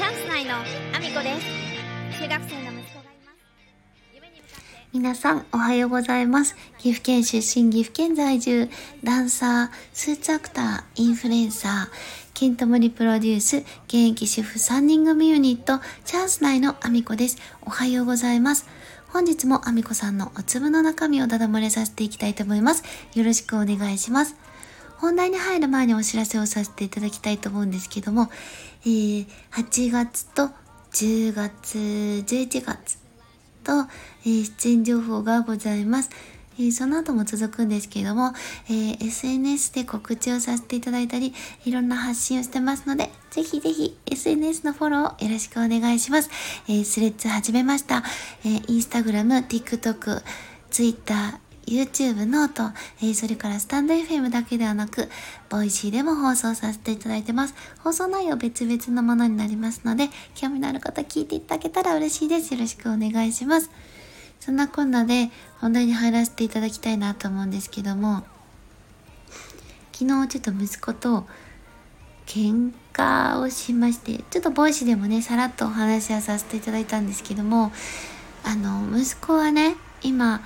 チャンス内のアミコです中学生の息子がいます夢に向かって皆さん、おはようございます。岐阜県出身、岐阜県在住、ダンサー、スーツアクター、インフルエンサー、ケントモリプロデュース、現役主婦3人組ユニット、チャンス内のアミコです。おはようございます。本日もアミコさんのお粒の中身をダダ漏れさせていきたいと思います。よろしくお願いします。本題に入る前にお知らせをさせていただきたいと思うんですけども、えー、8月と10月、11月と、えー出演情報がございます。えーその後も続くんですけども、えー SNS で告知をさせていただいたり、いろんな発信をしてますので、ぜひぜひ SNS のフォローよろしくお願いします。えー Threads 始めました。えー、 Instagram、TikTok、Twitter、YouTube、 note、えーそれからスタンド FM だけではなく、Voicy でも放送させていただいてます。放送内容別々のものになりますので、興味のある方聞いていただけたら嬉しいです。よろしくお願いします。そんなこんなで本題に入らせていただきたいなと思うんですけども、昨日ちょっと息子と喧嘩をしまして、ちょっと Voicy でもね、さらっとお話はさせていただいたんですけども、あの、息子はね、今、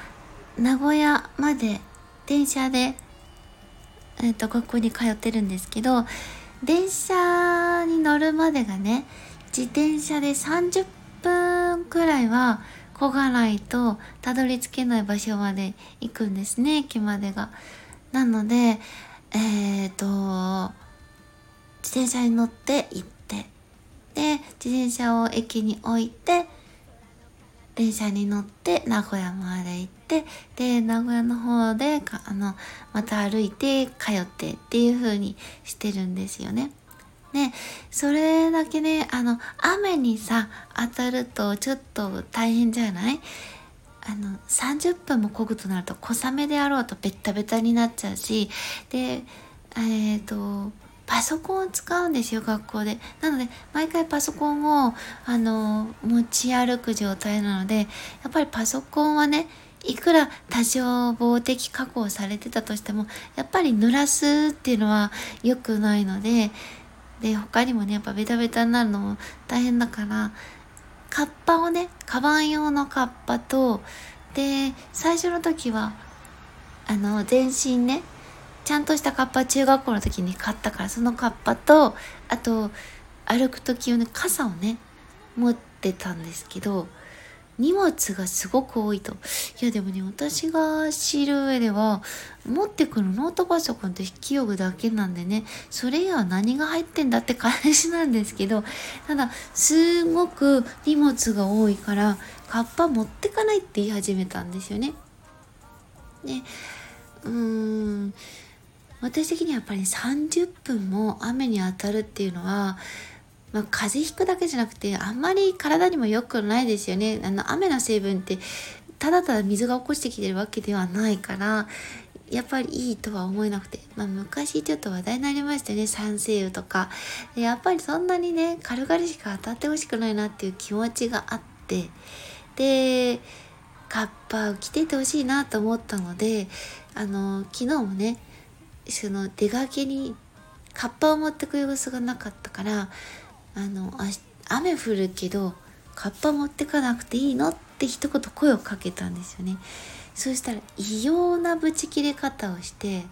名古屋まで電車で、えっ、と、学校に通ってるんですけど、電車に乗るまでがね、自転車で30分くらいは漕がないとたどり着けない場所まで行くんですね、駅までが。なので、えっ、と、自転車に乗って行って、で、自転車を駅に置いて、電車に乗って名古屋まで行ってで名古屋の方であのまた歩いて通ってっていう風にしてるんですよね。でそれだけねあの雨にさ当たるとちょっと大変じゃない？あの30分も漕ぐとなると小雨であろうとベッタベタになっちゃうしでえっ、とパソコンを使うんですよ学校で。なので毎回パソコンをあの持ち歩く状態なのでやっぱりパソコンはねいくら多少防滴加工されてたとしてもやっぱり濡らすっていうのは良くないのでで他にもねやっぱベタベタになるのも大変だからカッパをねカバン用のカッパとで最初の時はあの全身ねちゃんとしたカッパ中学校の時に買ったからそのカッパとあと歩く時用の傘をね持ってたんですけど荷物がすごく多いといやでもね私が知る上では持ってくるノートパソコンと筆記用具だけなんでねそれ以外は何が入ってんだって感じなんですけどただすごく荷物が多いからカッパ持ってかないって言い始めたんですよね。でうーん私的にはやっぱり30分も雨に当たるっていうのは、まあ、風邪ひくだけじゃなくてあんまり体にも良くないですよね。あの雨の成分ってただただ水が起こしてきてるわけではないからやっぱりいいとは思えなくて、まあ、昔ちょっと話題になりましたよね。酸性雨とか。でやっぱりそんなにね軽々しか当たってほしくないなっていう気持ちがあって。でカッパを着ててほしいなと思ったのであの昨日もねその出かけにカッパを持ってく様子がなかったからあのあ雨降るけどカッパ持ってかなくていいのって一言声をかけたんですよね。そしたら異様なブチ切れ方をして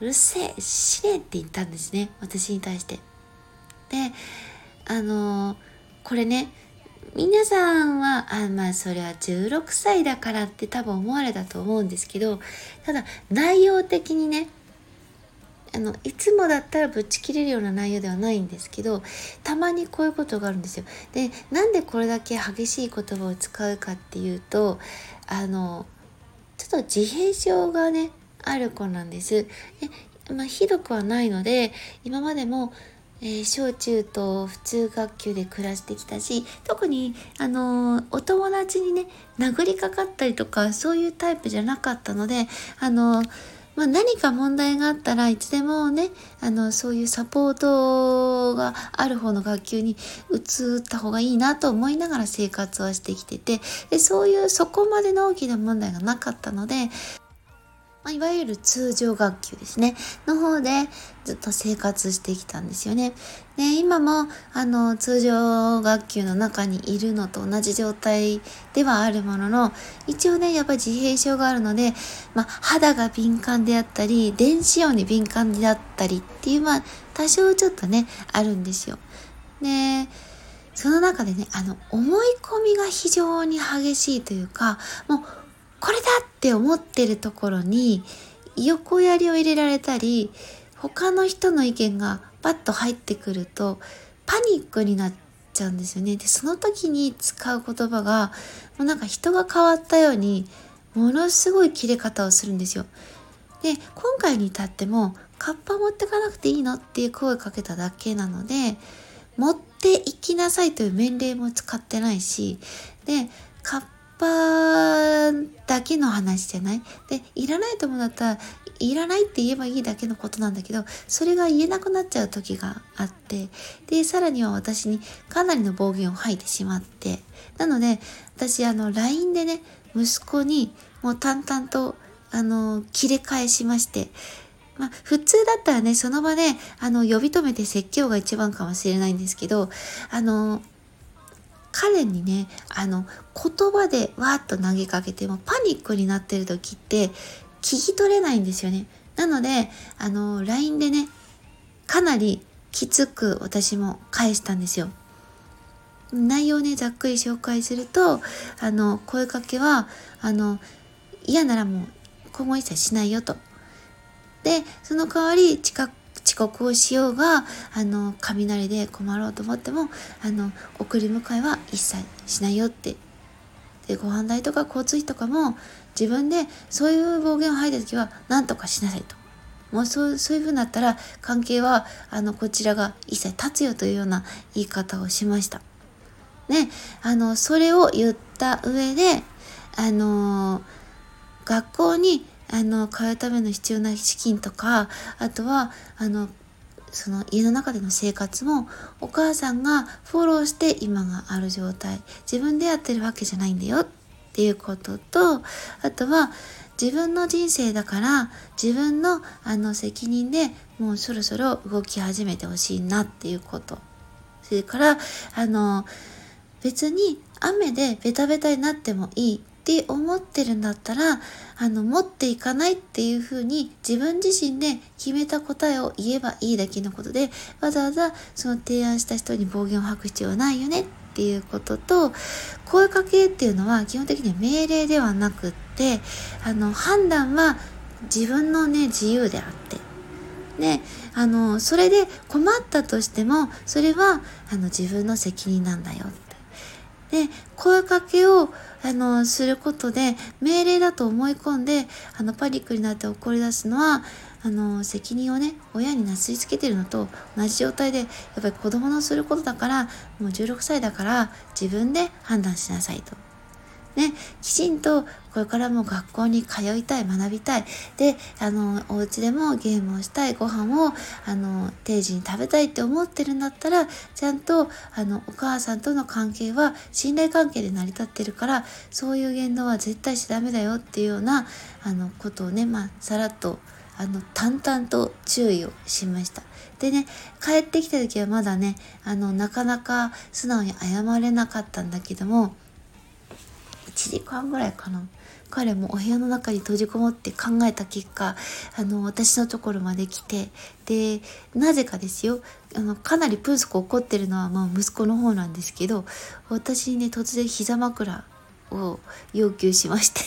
うるせえ死ねって言ったんですね私に対して。であのこれね皆さんはあまあそれは16歳だからって多分思われたと思うんですけどただ内容的にねあのいつもだったらぶち切れるような内容ではないんですけどたまにこういうことがあるんですよ。でなんでこれだけ激しい言葉を使うかっていうとあのちょっと自閉症がねある子なんです。でまあ、ひどくはないので今までもえー小中と普通学級で暮らしてきたし特にあのーお友達にね殴りかかったりとかそういうタイプじゃなかったのであのーまあ、何か問題があったらいつでもねあのそういうサポートがある方の学級に移った方がいいなと思いながら生活はしてきててでそういうそこまでの大きな問題がなかったのでまあ、いわゆる通常学級ですね、の方でずっと生活してきたんですよね。で、今も、あの、通常学級の中にいるのと同じ状態ではあるものの、一応ね、やっぱり自閉症があるので、まあ、肌が敏感であったり、電子音に敏感であったりっていう、まあ、多少ちょっとね、あるんですよ。で、その中でね、あの、思い込みが非常に激しいというか、もう、これだって思ってるところに横槍を入れられたり他の人の意見がパッと入ってくるとパニックになっちゃうんですよね。でその時に使う言葉がもうなんか人が変わったようにものすごい切れ方をするんですよ。で今回に至ってもカッパ持ってかなくていいのっていう声かけただけなので持っていきなさいという命令も使ってないしでカッパだけの話じゃない？で、いらないと思うんだったら、いらないって言えばいいだけのことなんだけど、それが言えなくなっちゃう時があって、で、さらには私にかなりの暴言を吐いてしまって、なので、私、あの、LINE でね、息子にもう淡々と、あの、切れ返しまして、まあ、普通だったらね、その場で、あの、呼び止めて説教が一番かもしれないんですけど、あの、彼にね、あの、言葉でわーっと投げかけてもパニックになってる時って聞き取れないんですよね。なので、あの、LINE でね、かなりきつく私も返したんですよ。内容ね、ざっくり紹介すると、あの、声かけは、あの、嫌ならもう今後一切しないよと。で、その代わり近遅刻をしようがあの雷で困ろうと思ってもあの送り迎えは一切しないよってでご飯代とか交通費とかも自分でそういう暴言を吐いた時は何とかしなさいと。もうそうそういう風になったら関係はあのこちらが一切立つよというような言い方をしました。ね、あのそれを言った上であの学校にあの買うための必要な資金とかあとはあのその家の中での生活もお母さんがフォローして今がある状態。自分でやってるわけじゃないんだよ。っていうこととあとは自分の人生だから自分のあの責任でもうそろそろ動き始めてほしいなっていうこと。それからあの別に雨でベタベタになってもいい。って思ってるんだったらあの持っていかないっていうふうに自分自身で決めた答えを言えばいいだけのことでわざわざその提案した人に暴言を吐く必要はないよねっていうことと声かけっていうのは基本的には命令ではなくってあの判断は自分のね自由であって。であのそれで困ったとしてもそれはあの自分の責任なんだよ。ってで声かけをあのすることで命令だと思い込んであのパニックになって怒り出すのはあの責任をね親になすりつけてるのと同じ状態でやっぱり子供のすることだからもう16歳だから自分で判断しなさいと。ね、きちんとこれからも学校に通いたい、学びたい。で、あの、お家でもゲームをしたい、ご飯を、あの、定時に食べたいって思ってるんだったら、ちゃんと、あの、お母さんとの関係は信頼関係で成り立ってるから、そういう言動は絶対しちゃダメだよっていうような、あの、ことをね、まあ、さらっと、あの、淡々と注意をしました。でね、帰ってきた時はまだね、あの、なかなか素直に謝れなかったんだけども、1時間ぐらいかな。彼もお部屋の中に閉じこもって考えた結果あの私のところまで来てでなぜかですよ。あのかなりプースコ怒ってるのは、まあ、息子の方なんですけど私にね突然膝枕を要求しまして。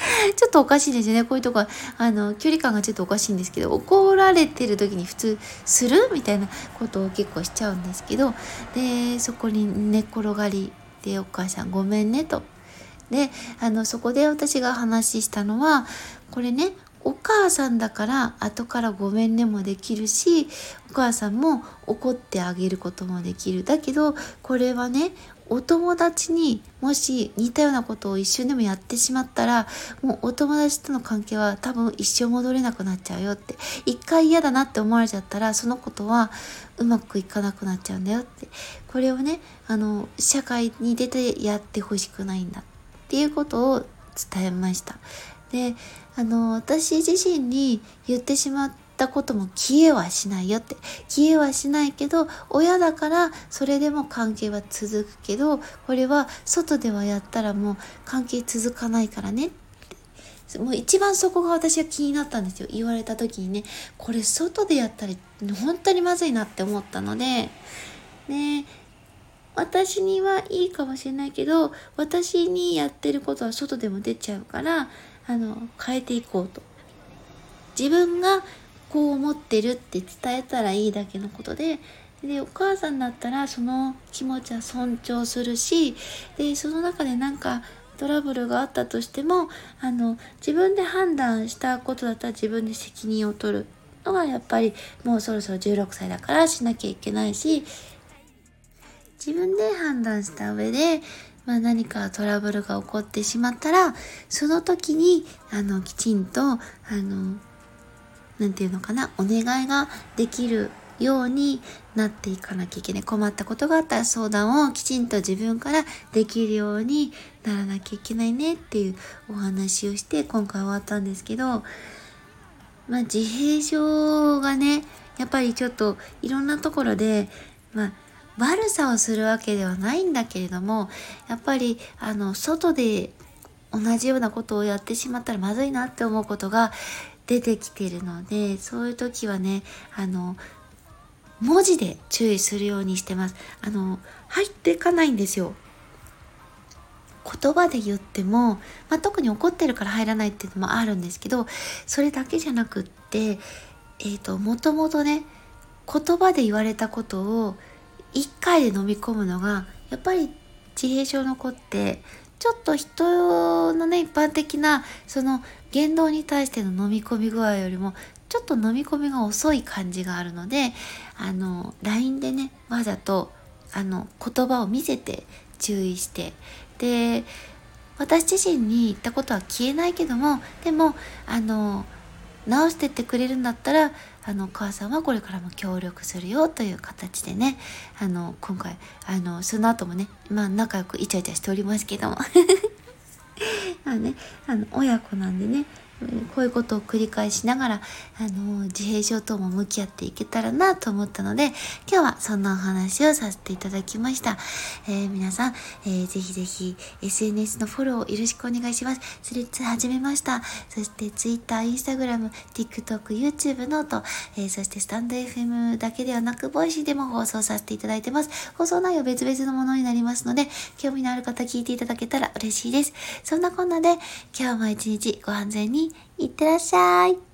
ちょっとおかしいですよね。こういうとこあの、距離感がちょっとおかしいんですけど、怒られてる時に普通するみたいなことを結構しちゃうんですけど、で、そこに寝転がりでお母さんごめんねと。であのそこで私が話したのはこれねお母さんだから後からごめんねもできるしお母さんも怒ってあげることもできるだけどこれはねお友達にもし似たようなことを一瞬でもやってしまったらもうお友達との関係は多分一生戻れなくなっちゃうよって。一回嫌だなって思われちゃったらそのことはうまくいかなくなっちゃうんだよって。これをねあの社会に出てやってほしくないんだ。っていうことを伝えました。であの私自身に言ってしまったことも消えはしないよって。消えはしないけど親だからそれでも関係は続くけどこれは外ではやったらもう関係続かないからねもう一番そこが私は気になったんですよ。言われた時にね。これ外でやったら本当にまずいなって思ったので。ね私にはいいかもしれないけど私にやってることは外でも出ちゃうからあの変えていこうと。自分がこう思ってるって伝えたらいいだけのことででお母さんだったらその気持ちは尊重するしでその中でなんかトラブルがあったとしてもあの自分で判断したことだったら自分で責任を取るのがやっぱりもうそろそろ16歳だからしなきゃいけないし自分で判断した上で、まあ、何かトラブルが起こってしまったらその時にあのきちんとあの何て言うのかなお願いができるようになっていかなきゃいけない。困ったことがあったら相談をきちんと自分からできるようにならなきゃいけないねっていうお話をして今回終わったんですけどまあ自閉症がねやっぱりちょっといろんなところでまあ悪さをするわけではないんだけれどもやっぱりあの外で同じようなことをやってしまったらまずいなって思うことが出てきてるのでそういう時はねあの文字で注意するようにしてます。あの入っていかないんですよ。言葉で言っても、まあ、特に怒ってるから入らないっていうのもあるんですけどそれだけじゃなくってえっ、ー、ともともとね言葉で言われたことを1回で飲み込むのがやっぱり自閉症の子ってちょっと人のね一般的なその言動に対しての飲み込み具合よりもちょっと飲み込みが遅い感じがあるのであの LINE でねわざとあの言葉を見せて注意してで私自身に言ったことは消えないけどもでもあの直してってくれるんだったらあのお母さんはこれからも協力するよという形でねあの今回あのその後もねまあ仲良くイチャイチャしておりますけども。まあねあの親子なんでねこういうことを繰り返しながら、あの、自閉症とも向き合っていけたらなと思ったので、今日はそんなお話をさせていただきました。えー、皆さん、えー、ぜひぜひ SNS のフォローをよろしくお願いします。 Threads 始めました。そして Twitter、Instagram、TikTok、YouTube note、えー、そしてスタンド FM だけではなく、 Voicy でも放送させていただいてます。放送内容別々のものになりますので、興味のある方聞いていただけたら嬉しいです。そんなこんなで、今日も一日ご安全にいってらっしゃい。